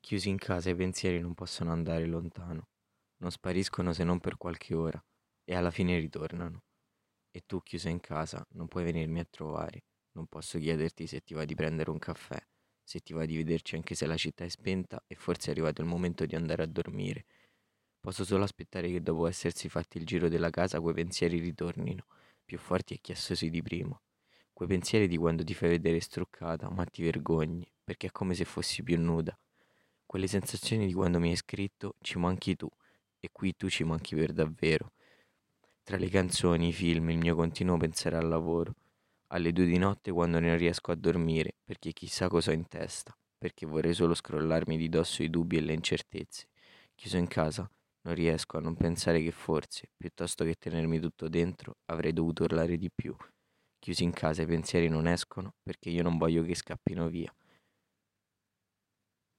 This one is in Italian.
Chiusi in casa i pensieri non possono andare lontano, non spariscono se non per qualche ora e alla fine ritornano. E tu chiusa in casa non puoi venirmi a trovare, non posso chiederti se ti va di prendere un caffè, se ti va di vederci anche se la città è spenta e forse è arrivato il momento di andare a dormire. Posso solo aspettare che dopo essersi fatti il giro della casa quei pensieri ritornino, più forti e chiassosi di prima. Quei pensieri di quando ti fai vedere struccata, ma ti vergogni, perché è come se fossi più nuda. Quelle sensazioni di quando mi hai scritto ci manchi tu e qui tu ci manchi per davvero. Tra le canzoni, i film, il mio continuo pensare al lavoro, alle due di notte quando non riesco a dormire, perché chissà cosa ho in testa, perché vorrei solo scrollarmi di dosso i dubbi e le incertezze. Chiuso in casa, non riesco a non pensare che forse, piuttosto che tenermi tutto dentro, avrei dovuto urlare di più. Chiusi in casa i pensieri non escono perché io non voglio che scappino via.